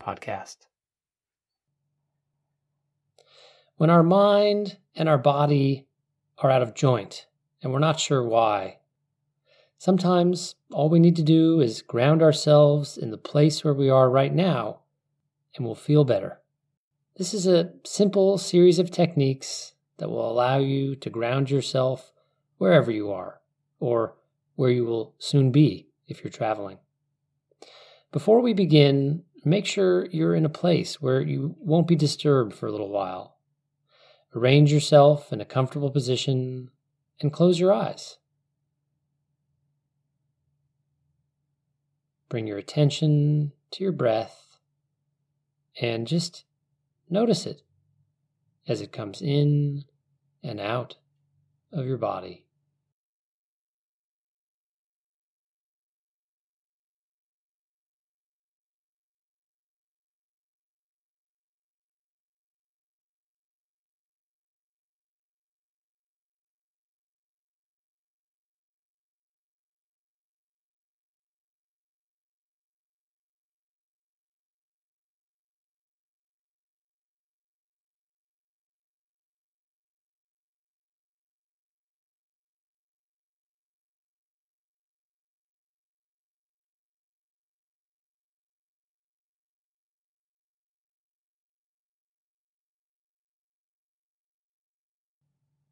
podcast. When our mind and our body are out of joint and we're not sure why, sometimes all we need to do is ground ourselves in the place where we are right now and we'll feel better. This is a simple series of techniques that will allow you to ground yourself wherever you are or where you will soon be if you're traveling. Before we begin, make sure you're in a place where you won't be disturbed for a little while. Arrange yourself in a comfortable position and close your eyes. Bring your attention to your breath and just notice it as it comes in and out of your body.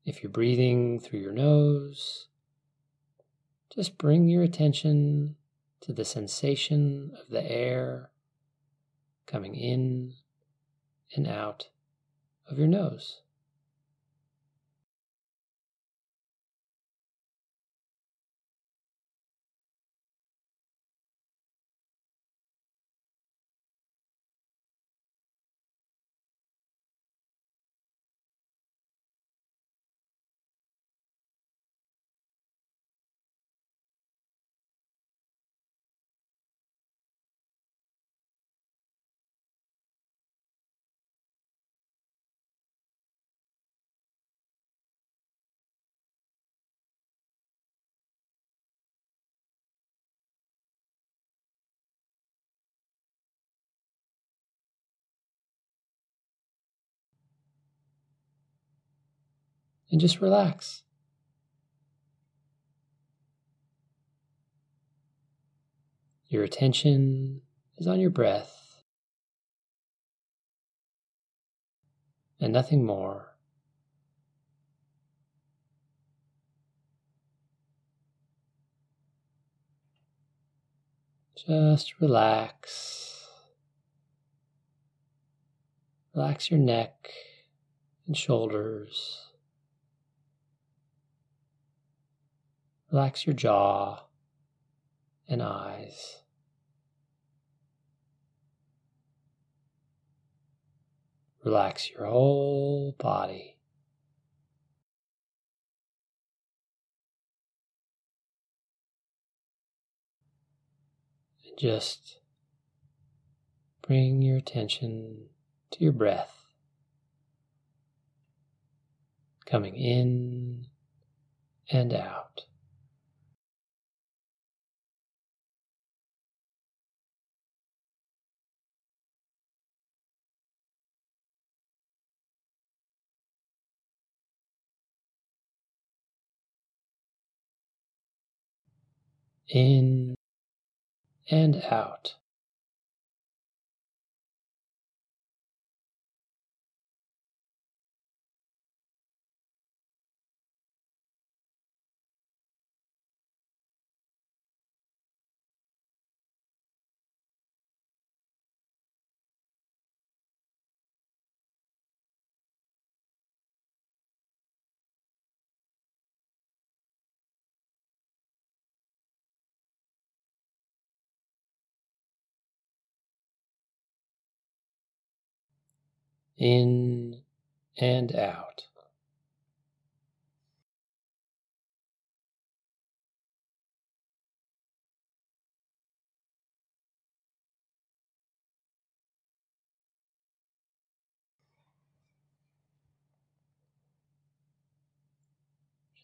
If you're breathing through your nose, just bring your attention to the sensation of the air coming in and out of your nose. And just relax. Your attention is on your breath and nothing more. Just relax. Relax your neck and shoulders. Relax your jaw and eyes. Relax your whole body. And just bring your attention to your breath coming in and out. In and out. In and out.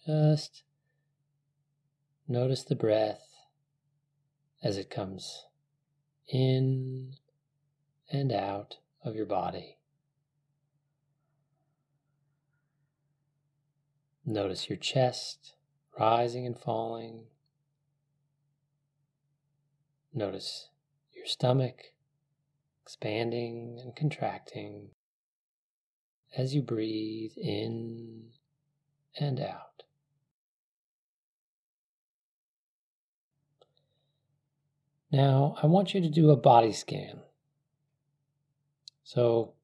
Just notice the breath as it comes in and out of your body. Notice your chest rising and falling. Notice your stomach expanding and contracting as you breathe in and out. Now, I want you to do a body scan. So,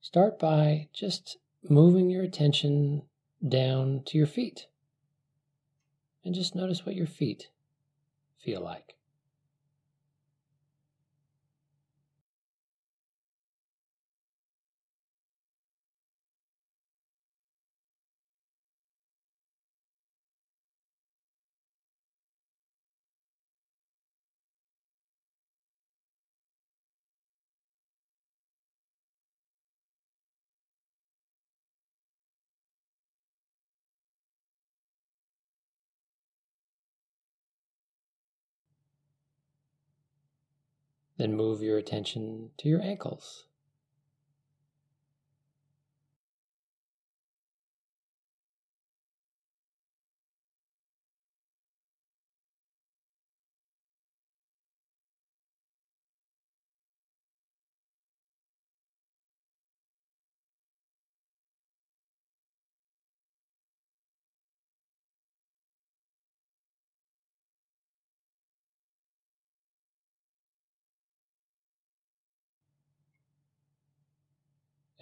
start by just moving your attention down to your feet. And just notice what your feet feel like. Then move your attention to your ankles.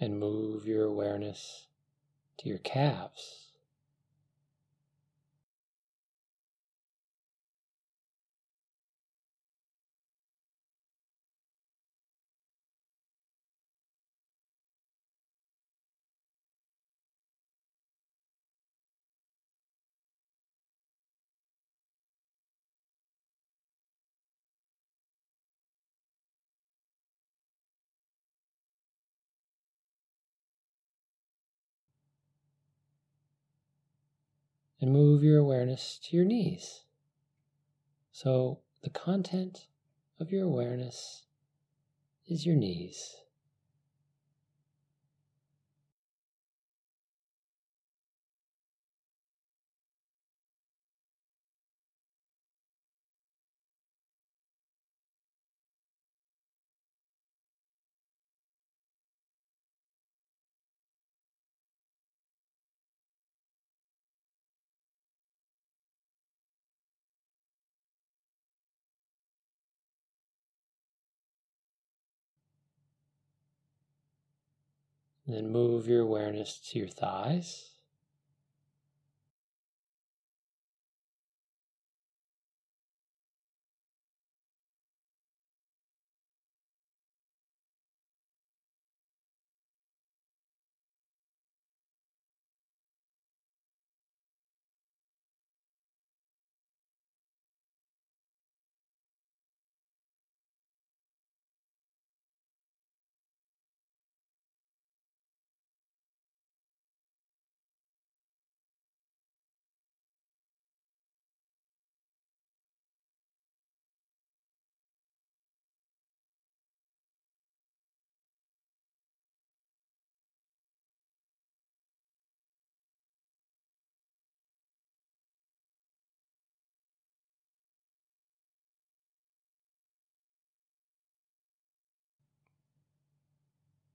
And move your awareness to your calves. And move your awareness to your knees. So, the content of your awareness is your knees. And then move your awareness to your thighs.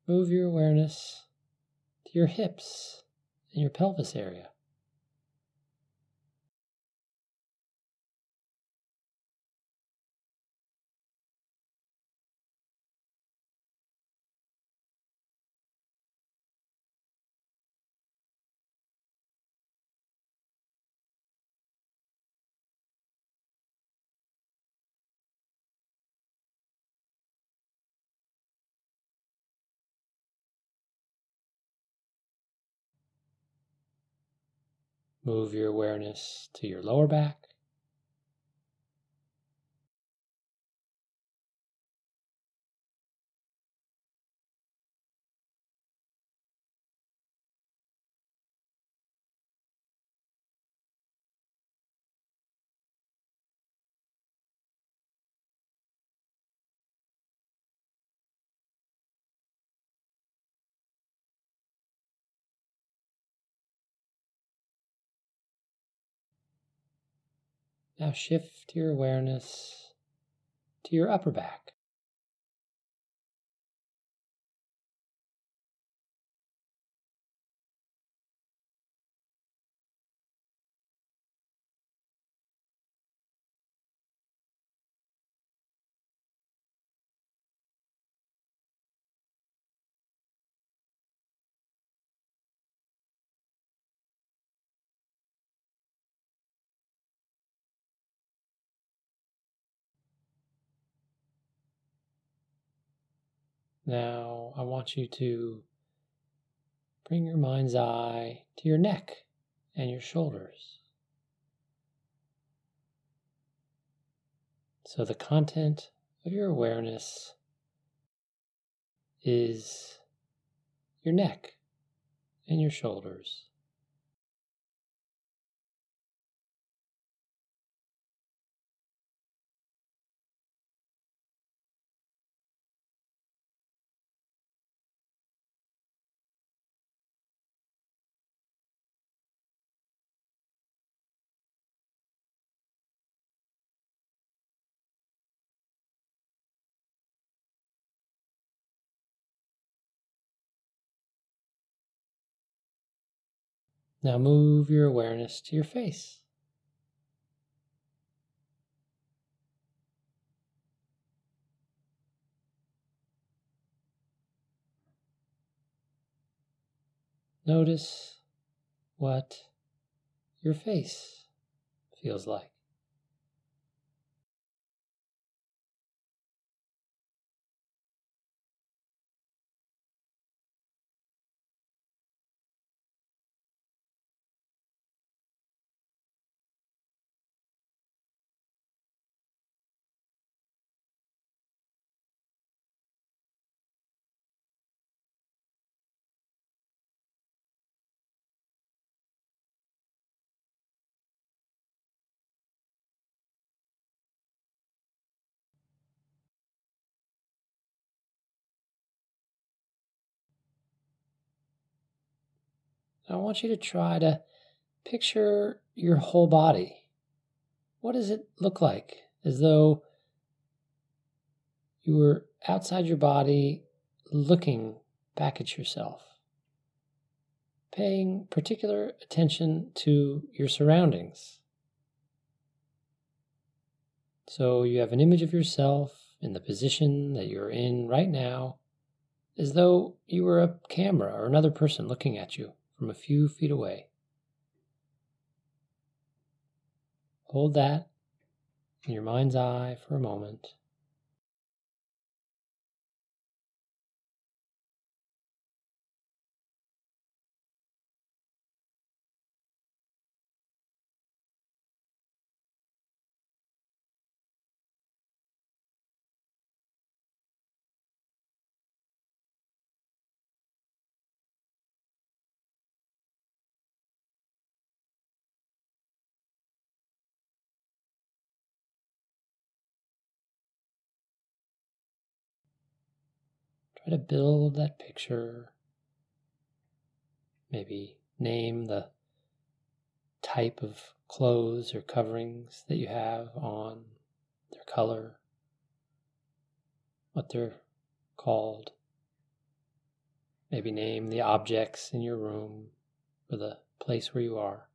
Move your awareness to your hips and your pelvis area. Move your awareness to your lower back. Now shift your awareness to your upper back. Now, I want you to bring your mind's eye to your neck and your shoulders. So, the content of your awareness is your neck and your shoulders. Now move your awareness to your face. Notice what your face feels like. I want you to try to picture your whole body. What does it look like? As though you were outside your body looking back at yourself, paying particular attention to your surroundings. So you have an image of yourself in the position that you're in right now, as though you were a camera or another person looking at you from a few feet away. Hold that in your mind's eye for a moment. Try to build that picture. Maybe name the type of clothes or coverings that you have on, their color, what they're called. Maybe name the objects in your room or the place where you are.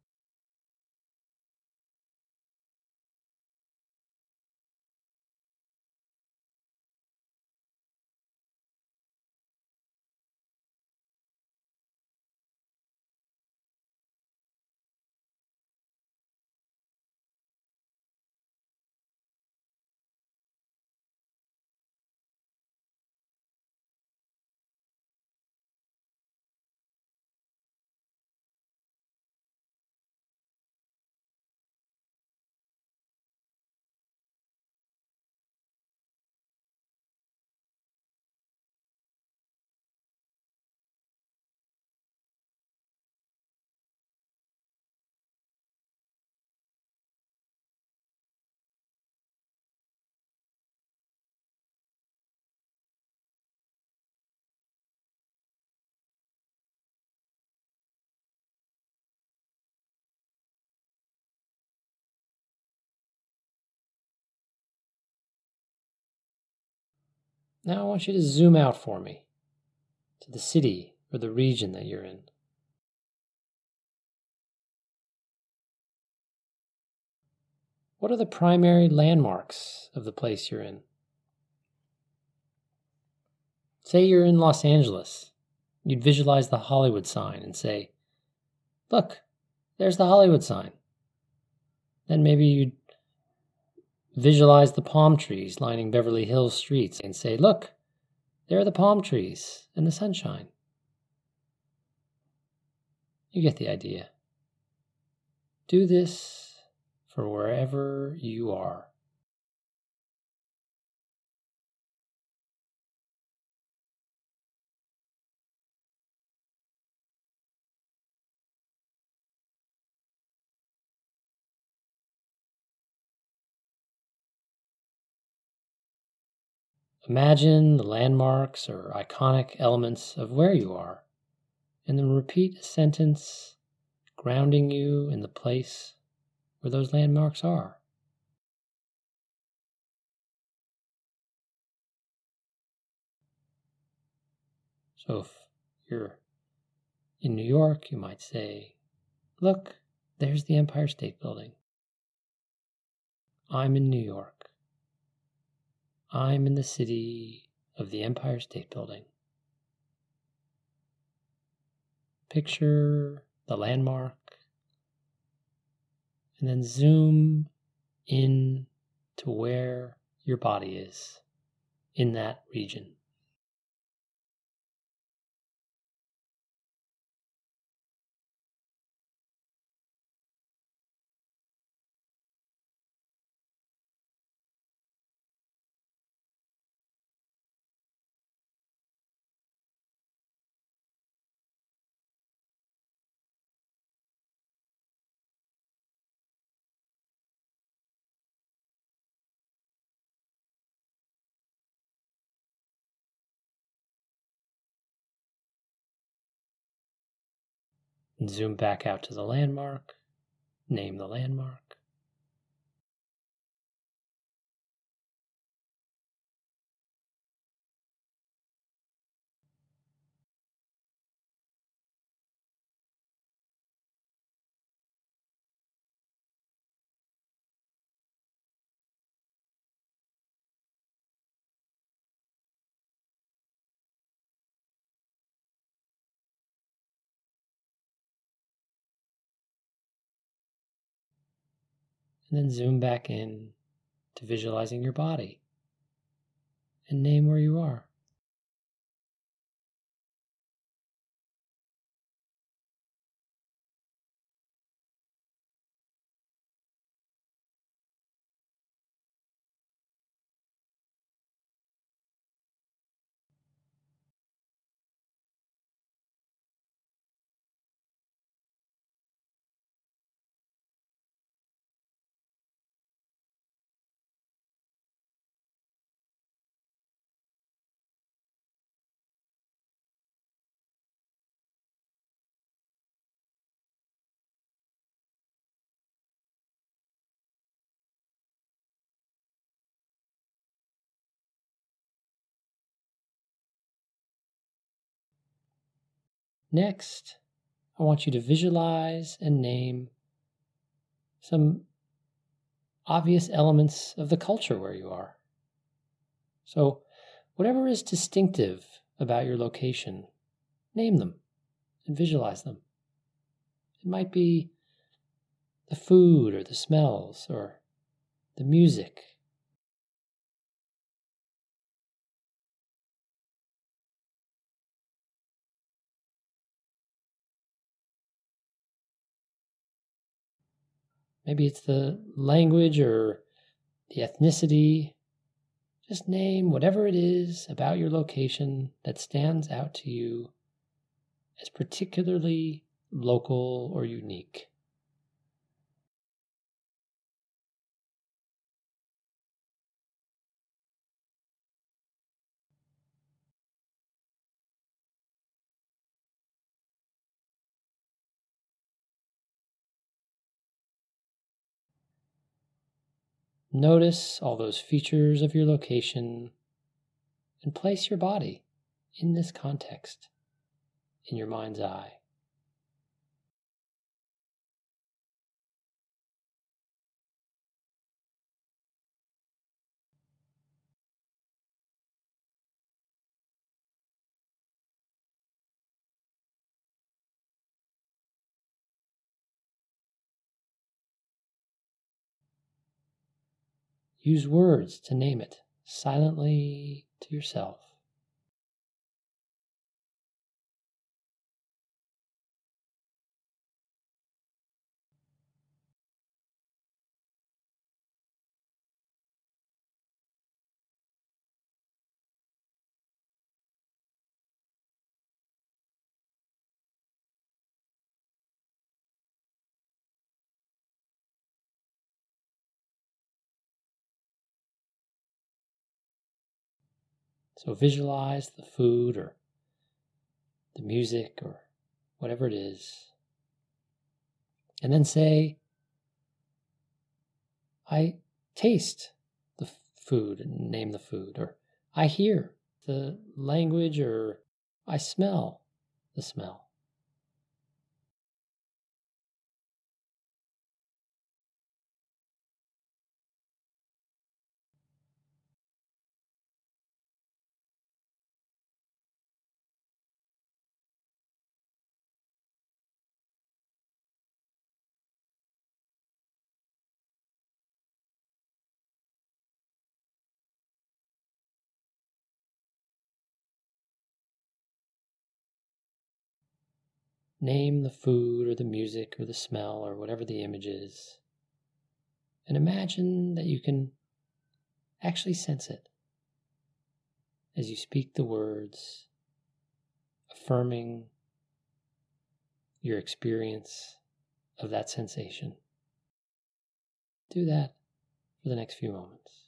Now I want you to zoom out for me to the city or the region that you're in. What are the primary landmarks of the place you're in? Say you're in Los Angeles. You'd visualize the Hollywood sign and say, Look, there's the Hollywood sign. Then maybe you'd visualize the palm trees lining Beverly Hills streets and say, Look, there are the palm trees and the sunshine. You get the idea. Do this for wherever you are. Imagine the landmarks or iconic elements of where you are, and then repeat a sentence grounding you in the place where those landmarks are. So if you're in New York, you might say, Look, there's the Empire State Building. I'm in New York. I'm in the city of the Empire State Building. Picture the landmark and then zoom in to where your body is in that region. Zoom back out to the landmark, name the landmark. And then zoom back in to visualizing your body and name where you are. Next, I want you to visualize and name some obvious elements of the culture where you are. So, whatever is distinctive about your location, name them and visualize them. It might be the food or the smells or the music Maybe it's the language or the ethnicity. Just name whatever it is about your location that stands out to you as particularly local or unique. Notice all those features of your location and place your body in this context in your mind's eye. Use words to name it silently to yourself. So visualize the food or the music or whatever it is. And then say, I taste the food and name the food, or I hear the language, or I smell the smell. Name the food or the music or the smell or whatever the image is. And imagine that you can actually sense it as you speak the words, affirming your experience of that sensation. Do that for the next few moments.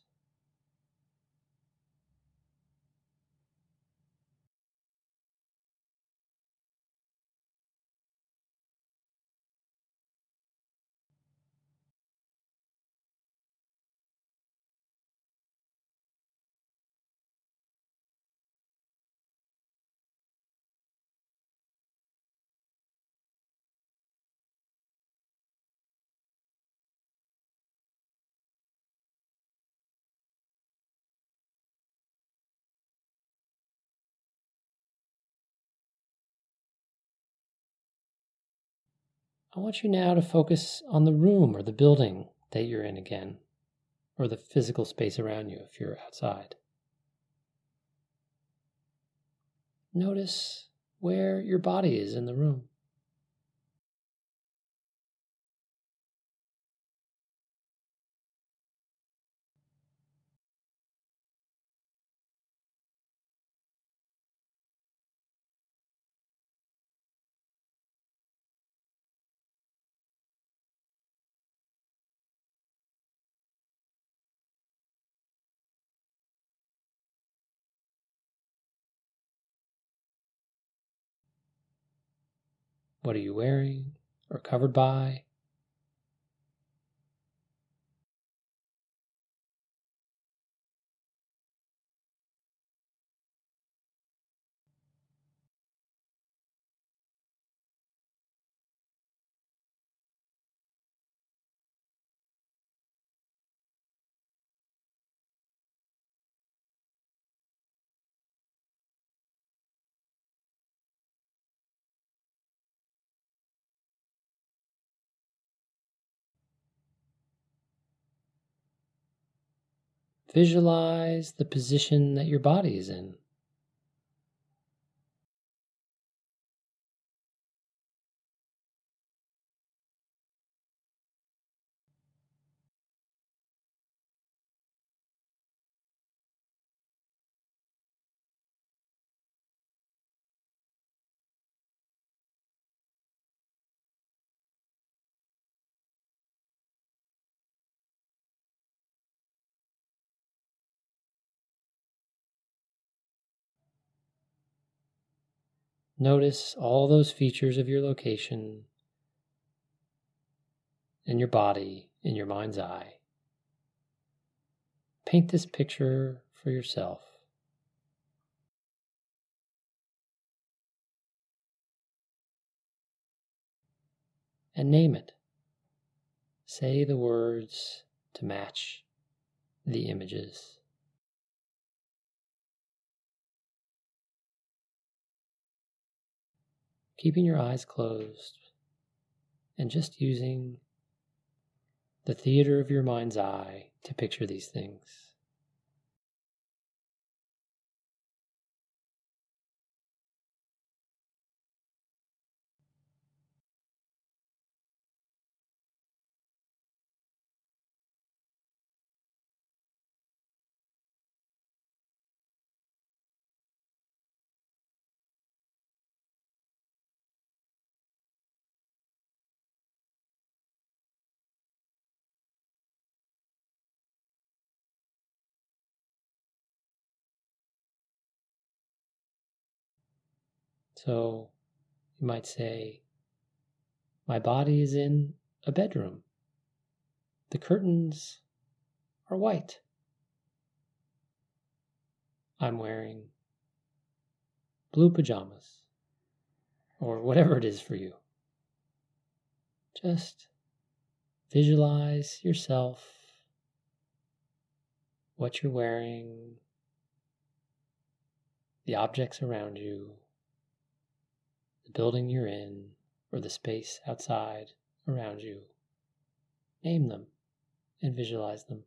I want you now to focus on the room or the building that you're in again, or the physical space around you if you're outside. Notice where your body is in the room. What are you wearing or covered by? Visualize the position that your body is in. Notice all those features of your location in your body, in your mind's eye. Paint this picture for yourself. And name it. Say the words to match the images. Keeping your eyes closed and just using the theater of your mind's eye to picture these things. So you might say, My body is in a bedroom. The curtains are white. I'm wearing blue pajamas, or whatever it is for you. Just visualize yourself, what you're wearing, the objects around you the building you're in, or the space outside around you. Name them and visualize them.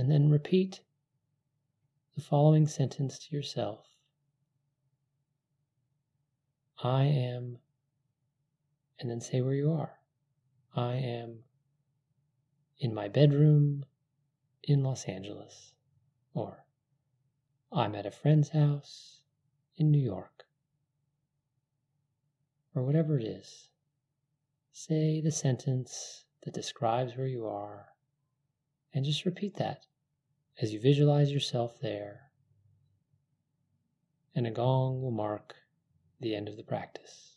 And then repeat the following sentence to yourself I am, and then say where you are. I am in my bedroom in Los Angeles, or I'm at a friend's house in New York, or whatever it is. Say the sentence that describes where you are, and just repeat that as you visualize yourself there, and a gong will mark the end of the practice.